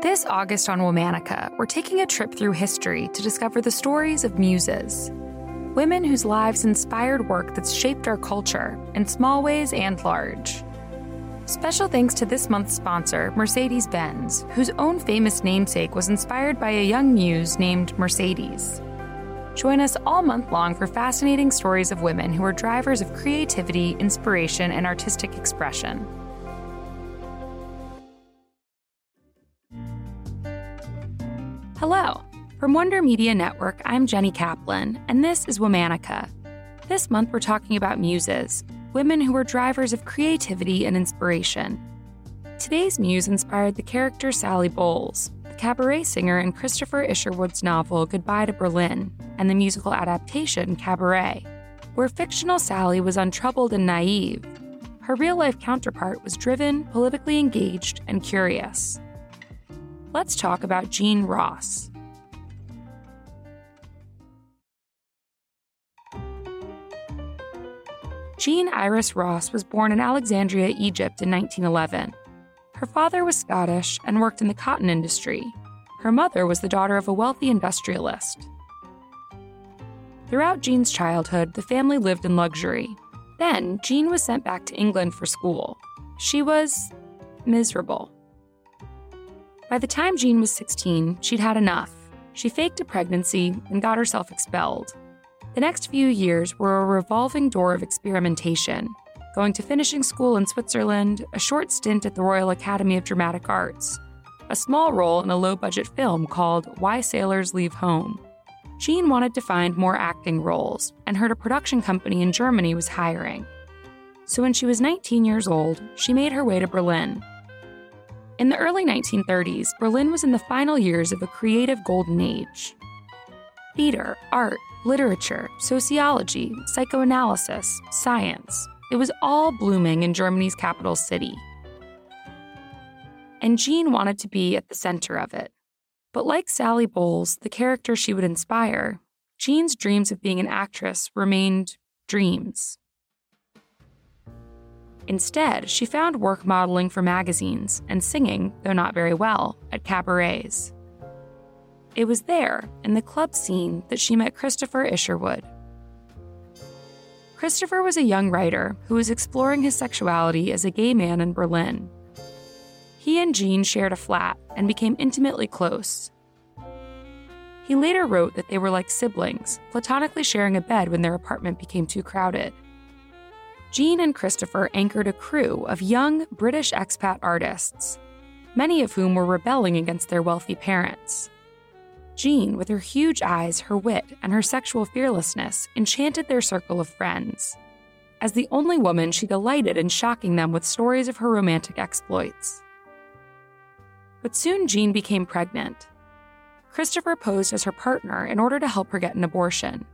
This August on Womanica, we're taking a trip through history to discover the stories of muses. Women whose lives inspired work that's shaped our culture in small ways and large. Special thanks to this month's sponsor, Mercedes Benz, whose own famous namesake was inspired by a young muse named Mercedes. Join us all month long for fascinating stories of women who are drivers of creativity, inspiration, and artistic expression. Hello. From Wonder Media Network, I'm Jenny Kaplan, and this is Womanica. This month, we're talking about muses, women who were drivers of creativity and inspiration. Today's muse inspired the character Sally Bowles, the cabaret singer in Christopher Isherwood's novel Goodbye to Berlin, and the musical adaptation Cabaret, where fictional Sally was untroubled and naive. Her real life counterpart was driven, politically engaged, and curious let's talk about Jean Ross. Jean Iris Ross was born in Alexandria, Egypt in 1911. Her father was Scottish and worked in the cotton industry. Her mother was the daughter of a wealthy industrialist. Throughout Jean's childhood, the family lived in luxury. Then, Jean was sent back to England for school. She was miserable. By the time Jean was 16, she'd had enough. She faked a pregnancy and got herself expelled. The next few years were a revolving door of experimentation, going to finishing school in Switzerland, a short stint at the Royal Academy of Dramatic Arts, a small role in a low budget film called Why Sailors Leave Home. Jean wanted to find more acting roles and heard a production company in Germany was hiring. So when she was 19 years old, she made her way to Berlin in the early 1930s, Berlin was in the final years of a creative golden age. Theater, art, literature, sociology, psychoanalysis, science, it was all blooming in Germany's capital city. And Jean wanted to be at the center of it. But like Sally Bowles, the character she would inspire, Jean's dreams of being an actress remained dreams. Instead, she found work modeling for magazines and singing, though not very well, at cabarets. It was there, in the club scene, that she met Christopher Isherwood. Christopher was a young writer who was exploring his sexuality as a gay man in Berlin. He and Jean shared a flat and became intimately close. He later wrote that they were like siblings, platonically sharing a bed when their apartment became too crowded. Jean and Christopher anchored a crew of young British expat artists, many of whom were rebelling against their wealthy parents. Jean, with her huge eyes, her wit, and her sexual fearlessness, enchanted their circle of friends. As the only woman, she delighted in shocking them with stories of her romantic exploits. But soon Jean became pregnant. Christopher posed as her partner in order to help her get an abortion.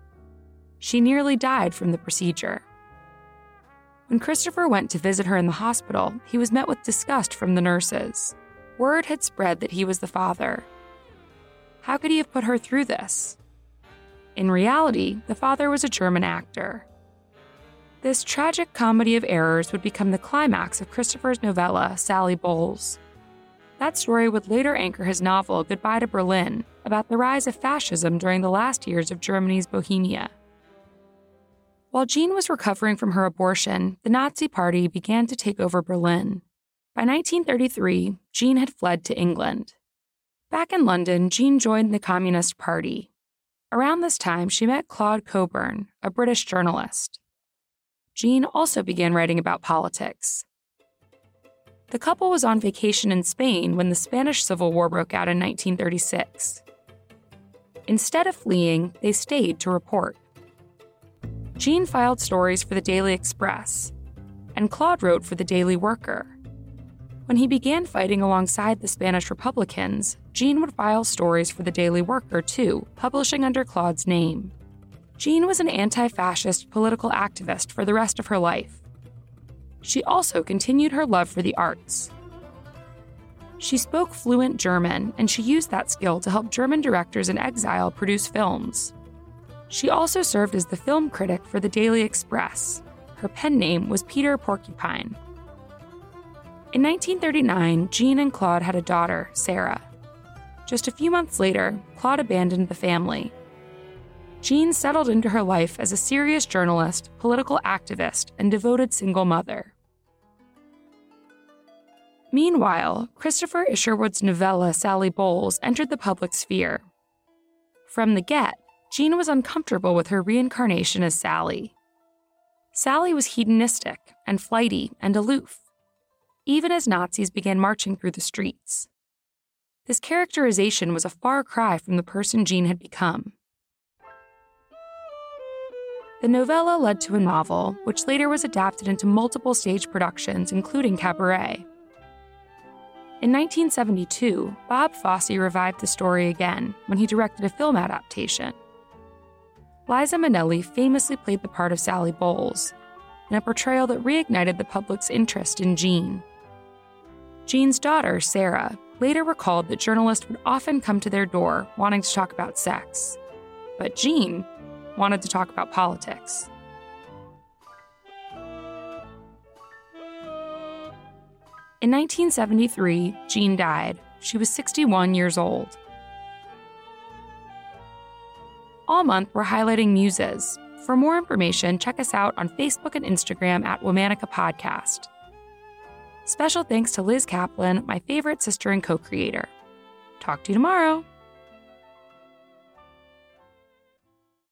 She nearly died from the procedure. When Christopher went to visit her in the hospital, he was met with disgust from the nurses. Word had spread that he was the father. How could he have put her through this? In reality, the father was a German actor. This tragic comedy of errors would become the climax of Christopher's novella, Sally Bowles. That story would later anchor his novel, Goodbye to Berlin, about the rise of fascism during the last years of Germany's Bohemia. While Jean was recovering from her abortion, the Nazi Party began to take over Berlin. By 1933, Jean had fled to England. Back in London, Jean joined the Communist Party. Around this time, she met Claud Cockburn, a British journalist. Jean also began writing about politics. The couple was on vacation in Spain when the Spanish Civil War broke out in 1936. Instead of fleeing, they stayed to report. Jean filed stories for the Daily Express, and Claud wrote for the Daily Worker. When he began fighting alongside the Spanish Republicans, Jean would file stories for the Daily Worker too, publishing under Claud's name. Jean was an anti fascist political activist for the rest of her life. She also continued her love for the arts. She spoke fluent German, and she used that skill to help German directors in exile produce films. She also served as the film critic for the Daily Express. Her pen name was Peter Porcupine. In 1939, Jean and Claud had a daughter, Sarah. Just a few months later, Claud abandoned the family. Jean settled into her life as a serious journalist, political activist, and devoted single mother. Meanwhile, Christopher Isherwood's novella Sally Bowles entered the public sphere. From the get, Jean was uncomfortable with her reincarnation as Sally. Sally was hedonistic and flighty and aloof, even as Nazis began marching through the streets. This characterization was a far cry from the person Jean had become. The novella led to a novel, which later was adapted into multiple stage productions, including Cabaret. In 1972, Bob Fosse revived the story again when he directed a film adaptation. Liza Minnelli famously played the part of Sally Bowles, in a portrayal that reignited the public's interest in Jean. Jean's daughter, Sarah, later recalled that journalists would often come to their door wanting to talk about sex. But Jean wanted to talk about politics. In 1973, Jean died. She was 61 years old. All month, we're highlighting muses. For more information, check us out on Facebook and Instagram at Womanica Podcast. Special thanks to Liz Kaplan, my favorite sister and co creator. Talk to you tomorrow.